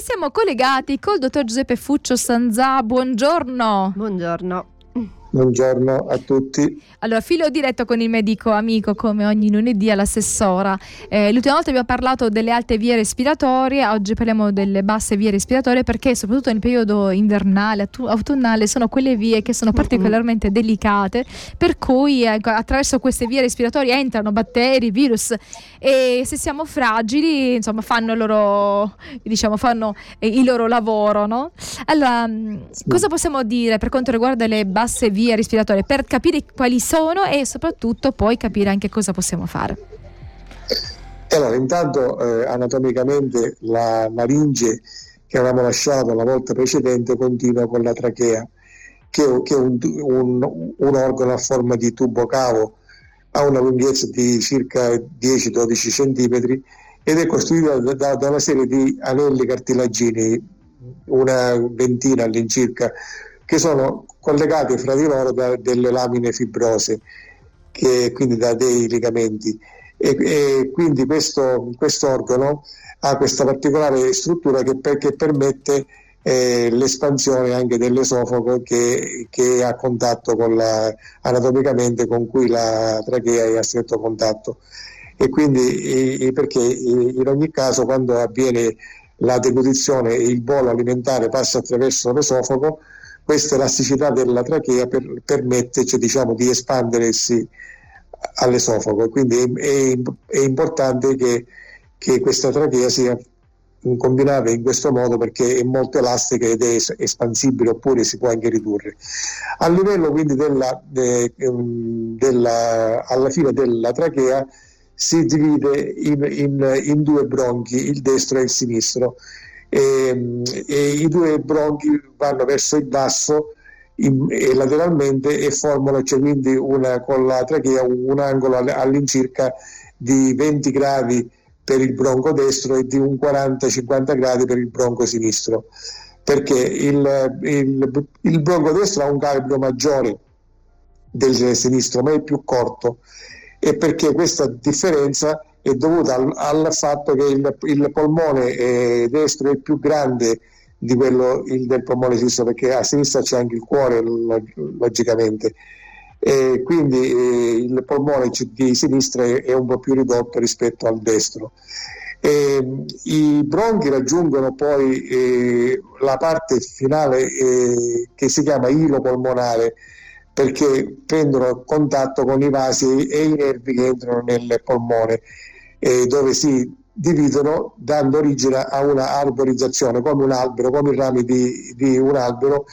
Siamo collegati col dottor Giuseppe Fuccio Sanzà. Buongiorno. Buongiorno. Buongiorno a tutti. Allora, filo diretto con il medico amico come ogni lunedì all'assessora. Eh, l'ultima volta abbiamo parlato delle alte vie respiratorie, oggi parliamo delle basse vie respiratorie perché soprattutto nel periodo invernale, autunnale, sono quelle vie che sono particolarmente delicate, per cui eh, attraverso queste vie respiratorie entrano batteri, virus e se siamo fragili, insomma, fanno il loro, diciamo, fanno il loro lavoro, no? Allora, cosa possiamo dire per quanto riguarda le basse vie vie respiratorie per capire quali sono e soprattutto poi capire anche cosa possiamo fare. Allora, intanto eh, anatomicamente la laringe che avevamo lasciato la volta precedente continua con la trachea, che, che è un, un, un, organo a forma di tubo cavo, ha una lunghezza di circa 10-12 cm ed è costituita da, da una serie di anelli cartilagini, una ventina all'incirca, che sono collegati fra di loro da delle lamine fibrose, che, quindi da dei legamenti. E, e quindi questo organo ha questa particolare struttura che, che permette eh, l'espansione anche dell'esofago che, che ha contatto con la, anatomicamente con cui la trachea è a stretto contatto. E quindi eh, perché in ogni caso quando avviene la deglutizione e il bolo alimentare passa attraverso l'esofago, questa elasticità della trachea per, permette cioè, diciamo, di espandersi all'esofago. Quindi è, è, importante che, che, questa trachea sia combinata in questo modo perché è molto elastica ed è espansibile oppure si può anche ridurre. A livello quindi della, de, della, alla fine della trachea si divide in, in, in due bronchi, il destro e il sinistro e, e i due bronchi vanno verso il basso in, e lateralmente e formano cioè, quindi una, con la trachea un angolo all'incirca di 20 gradi per il bronco destro e di un 40-50 gradi per il bronco sinistro. Perché il, il, il bronco destro ha un calibro maggiore del sinistro ma è più corto. E perché questa differenza è dovuta al, al fatto che il, il polmone eh, destro è più grande di quello del polmone sinistro perché a sinistra c'è anche il cuore logicamente. E quindi eh, il polmone di sinistra è, è, un po' più ridotto rispetto al destro. E, I bronchi raggiungono poi eh, la parte finale eh, che si chiama ilo polmonare perché prendono contatto con i vasi e i nervi che entrano nel polmone eh, dove si dividono dando origine a una arborizzazione come un albero, come i rami di, di un albero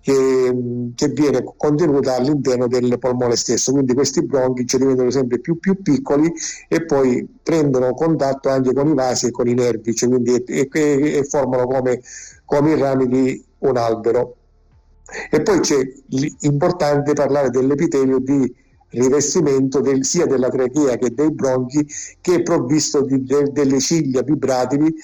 che, che, viene contenuta all'interno del polmone stesso. Quindi questi bronchi ci diventano sempre più, più, piccoli e poi prendono contatto anche con i vasi e con i nervi, cioè quindi, e, e, e, formano come, come i rami di un albero. E poi c'è importante parlare dell'epitelio di rivestimento del, sia della trachea che dei bronchi che è provvisto di, de, delle ciglia vibratili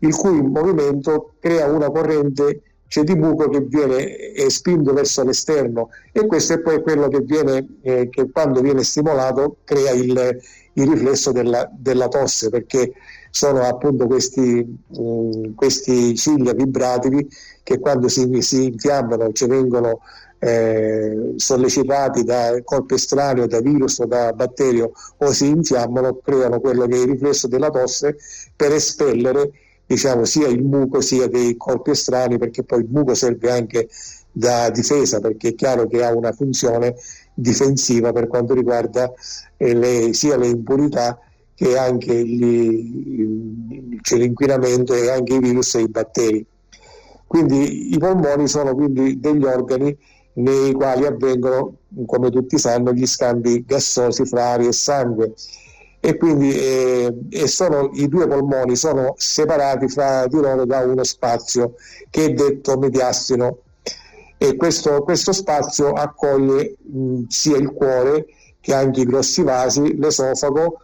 il cui movimento crea una corrente cioè di buco che viene spinto verso l'esterno. E questo è poi quello che, viene, eh, che quando viene stimolato crea il, il riflesso della, della, tosse perché sono appunto questi, mh, mm, questi ciglia vibratili che quando si, si infiammano cioè vengono eh, sollecitati da colpi estranei, da virus o da batterio o si infiammano, creano quello che è il riflesso della tosse per espellere diciamo, sia il muco sia dei colpi estranei, perché poi il muco serve anche da difesa, perché è chiaro che ha una funzione difensiva per quanto riguarda eh, le, sia le impurità che anche gli, cioè l'inquinamento e anche i virus e i batteri. Quindi i polmoni sono quindi degli organi nei quali avvengono, come tutti sanno, gli scambi gassosi fra aria e sangue. E quindi eh, e sono, i due polmoni sono separati fra di loro da uno spazio che è detto mediastino e questo, questo spazio accoglie mh, sia il cuore che anche i grossi vasi, l'esofago,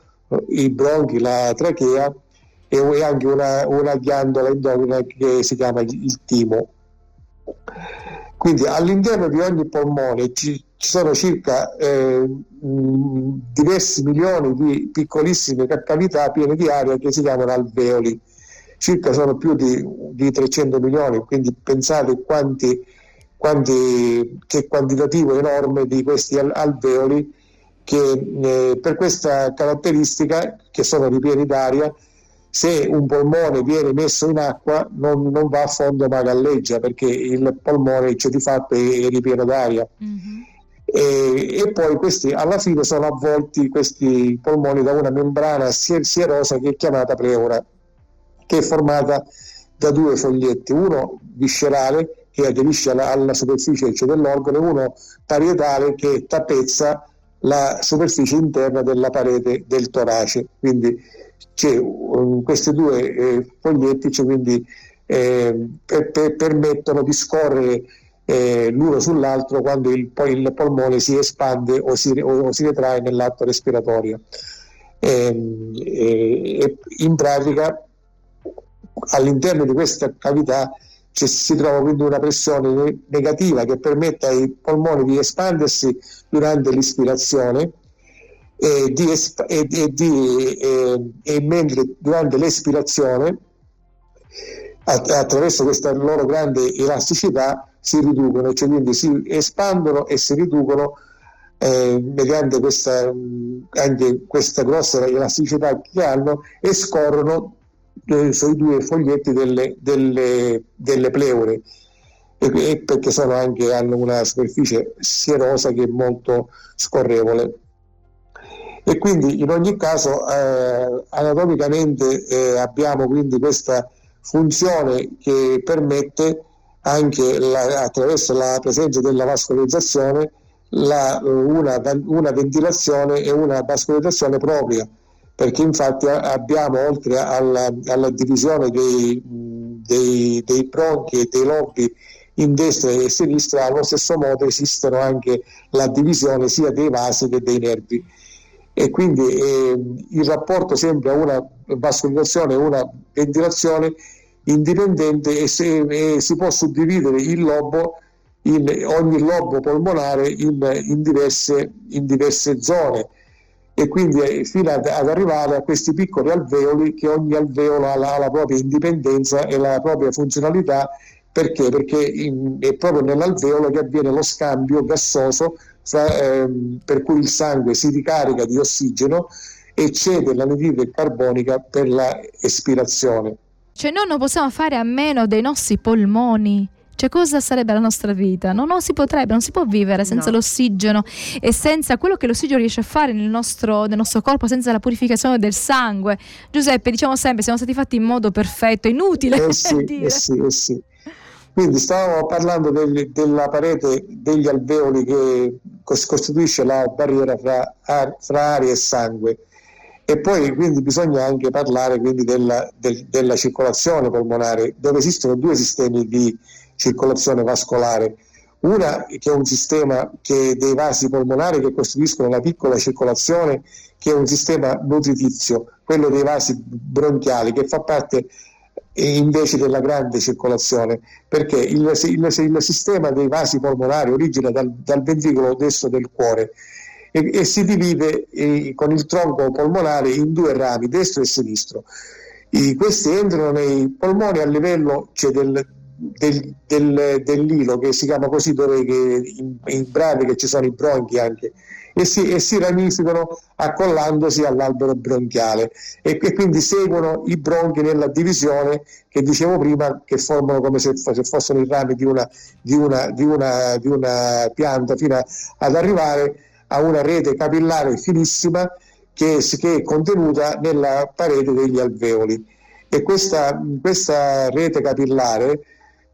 i bronchi, la trachea e anche una, una ghiandola endocrina che si chiama il timo. Quindi all'interno di ogni polmone ci, ci sono circa eh, diversi milioni di piccolissime cavità piene di aria che si chiamano alveoli. circa sono più di, di 300 milioni, quindi pensate quanti, quanti, che quantitativo enorme di questi alveoli che eh, per questa caratteristica che sono ripieni d'aria se un polmone viene messo in acqua non, non va a fondo ma galleggia perché il polmone cioè, di fatto è, è ripieno d'aria mm-hmm. e, e, poi questi alla fine sono avvolti questi polmoni da una membrana sierosa che è chiamata pleura che è formata da due foglietti uno viscerale che aderisce alla, alla superficie cioè dell'organo e uno parietale che tappezza la superficie interna della parete del torace. Quindi c'è, um, questi due eh, foglietti cioè, quindi, eh, per, per, permettono di scorrere eh, l'uno sull'altro quando il, poi il polmone si espande o si, o, o si ritrae nell'atto respiratorio. Ehm, in pratica all'interno di questa cavità cioè, si trova quindi una pressione negativa che permette ai polmoni di espandersi durante l'ispirazione e, di, e, e, di, e mentre durante l'espirazione attraverso questa loro grande elasticità si riducono, cioè quindi si espandono e si riducono eh, mediante questa, anche questa grossa elasticità che hanno e scorrono sui due foglietti delle, delle, delle pleure. E, perché sono anche, hanno una superficie sierosa che è molto scorrevole. E quindi in ogni caso eh, anatomicamente eh, abbiamo quindi questa funzione che permette anche la, attraverso la presenza della vascolarizzazione la, una, una ventilazione e una vascolarizzazione propria perché infatti abbiamo oltre alla, alla divisione dei, dei, dei, bronchi e dei lobi in destra e sinistra, allo stesso modo esistono anche la divisione sia dei vasi che dei nervi. E quindi eh, il rapporto sempre a una vascolarizzazione e una ventilazione indipendente e, se, e, si può suddividere il lobo in, ogni lobo polmonare in, in, diverse, in diverse zone e quindi eh, fino ad, ad, arrivare a questi piccoli alveoli che ogni alveolo ha la, la propria indipendenza e la propria funzionalità perché? Perché in, è proprio nell'alveolo che avviene lo scambio gassoso fra, ehm, per cui il sangue si ricarica di ossigeno e cede l'anidride carbonica per la espirazione. Cioè noi non possiamo fare a meno dei nostri polmoni. Cioè, cosa sarebbe la nostra vita? No, non si potrebbe, non si può vivere senza no. l'ossigeno e senza quello che l'ossigeno riesce a fare nel nostro, nel nostro, corpo, senza la purificazione del sangue. Giuseppe, diciamo sempre, siamo stati fatti in modo perfetto, inutile. Eh sì, eh sì, eh sì. Quindi stavamo parlando del, della parete degli alveoli che costituisce la barriera fra, fra aria e sangue. E poi quindi bisogna anche parlare della, del, della circolazione polmonare, dove esistono due sistemi di circolazione vascolare. Una che è un sistema che dei vasi polmonari che costituiscono la piccola circolazione, che è un sistema nutritizio, quello dei vasi bronchiali, che fa parte eh, invece della grande circolazione, perché il, il, il sistema dei vasi polmonari origina dal, dal ventricolo destro del cuore e, e si divide eh, con il tronco polmonare in due rami, destro e sinistro. I, questi entrano nei polmoni a livello cioè del, del, del, dell'ilo che si chiama così dove che, in, in brani che ci sono i bronchi anche e si, e si ramificano accollandosi all'albero bronchiale e, e, quindi seguono i bronchi nella divisione che dicevo prima che formano come se, se fossero i rami di una, di, una, di, una, di una, pianta fino ad arrivare a una rete capillare finissima che, che è contenuta nella parete degli alveoli e questa, questa rete capillare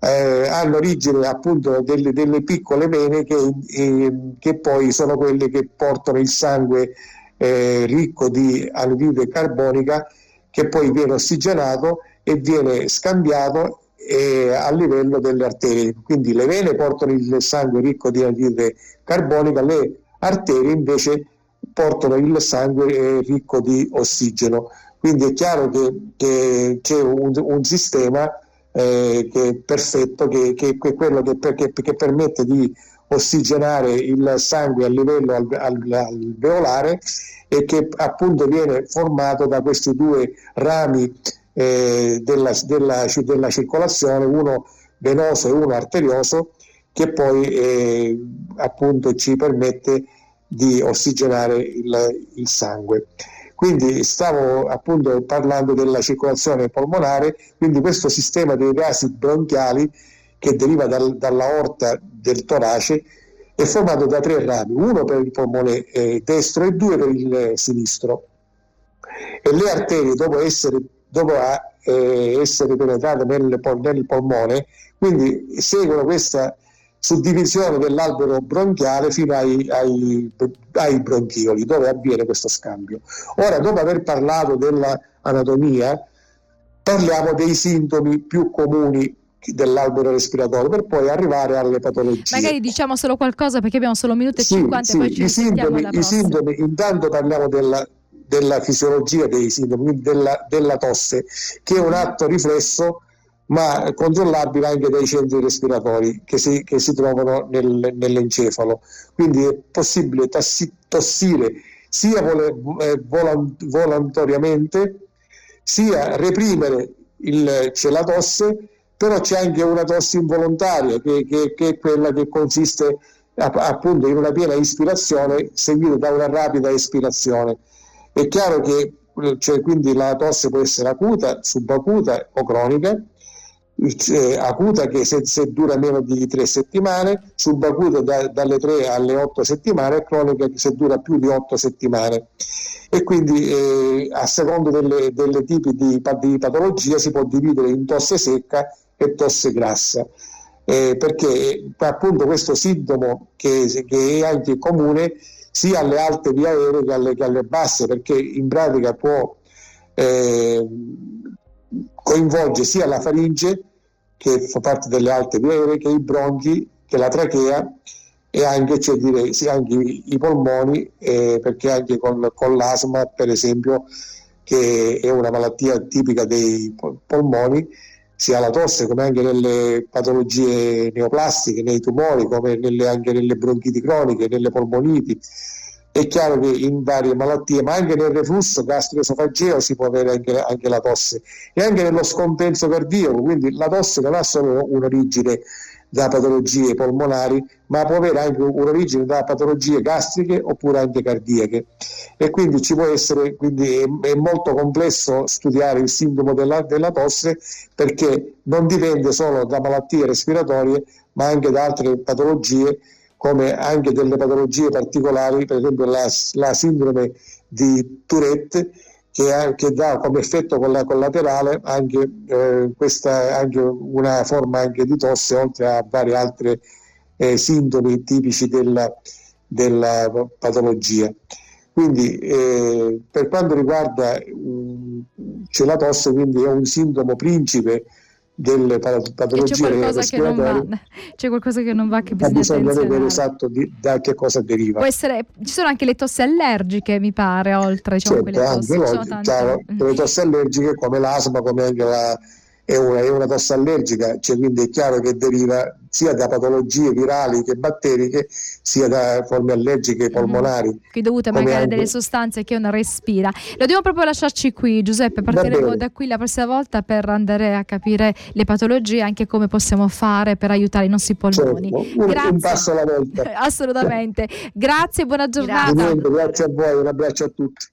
eh, hanno origine appunto delle, delle piccole vene che, eh, che, poi sono quelle che portano il sangue eh, ricco di anidride carbonica che poi viene ossigenato e viene scambiato eh, a livello delle arterie. Quindi le vene portano il sangue ricco di anidride carbonica, le arterie invece portano il sangue ricco di ossigeno. Quindi è chiaro che, c'è un, un sistema eh, che è perfetto, che, che, che è quello che, che, che, permette di ossigenare il sangue a livello alveolare e che appunto viene formato da questi due rami eh, della, della, della, circolazione, uno venoso e uno arterioso, che poi eh, appunto ci permette di ossigenare il, il sangue. Quindi stavo appunto parlando della circolazione polmonare, quindi questo sistema dei gasi bronchiali che deriva dal, dalla orta del torace è formato da tre rami, uno per il polmone eh, destro e due per il sinistro. E le arterie, dopo essere, dopo, eh, essere penetrate nel, nel polmone, quindi seguono questa suddivisione dell'albero bronchiale fino ai, ai, ai, bronchioli, dove avviene questo scambio. Ora, dopo aver parlato dell'anatomia, parliamo dei sintomi più comuni dell'albero respiratorio per poi arrivare alle patologie. Magari diciamo solo qualcosa perché abbiamo solo un minuto e sì, 50 sì, poi ci i sintomi, i sintomi, intanto parliamo della, della fisiologia dei sintomi, della, della tosse, che è un atto riflesso ma controllabile anche dai centri respiratori che si, che si trovano nel, nell'encefalo. Quindi è possibile tassi, tossire sia eh, volontariamente sia reprimere il, c'è la tosse, però c'è anche una tosse involontaria che, che, che è quella che consiste appunto in una piena ispirazione seguita da una rapida espirazione. È chiaro che cioè, quindi la tosse può essere acuta, subacuta o cronica eh, acuta che se, se, dura meno di tre settimane, subacuta da, dalle tre alle otto settimane e cronica se dura più di otto settimane. E quindi eh, a seconda delle, delle tipi di, di, patologia si può dividere in tosse secca e tosse grassa. Eh, perché appunto questo sintomo che, che, è anche comune sia alle alte vie aeree che alle, che alle basse, perché in pratica può eh, coinvolge sia la faringe che fa parte delle alte aeree che i bronchi, che la trachea e anche, cioè dire, sì, anche i polmoni, eh, perché anche con, con, l'asma, per esempio, che è una malattia tipica dei polmoni, sia la tosse come anche nelle patologie neoplastiche, nei tumori, come nelle, anche nelle bronchiti croniche, nelle polmoniti, è chiaro che in varie malattie, ma anche nel reflusso gastroesofageo si può avere anche, anche, la tosse e anche nello scompenso cardiaco, quindi la tosse non ha solo un'origine da patologie polmonari, ma può avere anche un'origine da patologie gastriche oppure anche cardiache. E quindi ci può essere, quindi è, è molto complesso studiare il sintomo della, della tosse perché non dipende solo da malattie respiratorie, ma anche da altre patologie come anche delle patologie particolari, per esempio la, la sindrome di Tourette, che, ha, che, dà come effetto collaterale anche, eh, questa, anche una forma anche di tosse, oltre a vari altri eh, sintomi tipici della, della patologia. Quindi eh, per quanto riguarda um, c'è la tosse, quindi è un sintomo principe delle patologie respiratorie. c'è qualcosa che non va che bisogna, bisogna vedere esatto di, da che cosa deriva. Essere, ci sono anche le tosse allergiche mi pare oltre diciamo, certo, quelle tosse, anche, chiaro, le tosse allergiche come l'asma come anche la è una, è una tosse allergica, cioè quindi è chiaro che deriva sia da patologie virali che batteriche, sia da forme allergiche mhm. polmonari. Mm-hmm. Qui dovute magari anche... delle sostanze che uno respira. Lo dobbiamo proprio lasciarci qui, Giuseppe, partiremo da qui la prossima volta per andare a capire le patologie, anche come possiamo fare per aiutare i nostri polmoni. Certo. Un, un, passo alla volta. Assolutamente. Grazie, buona giornata. Grazie. grazie a voi, un abbraccio a tutti.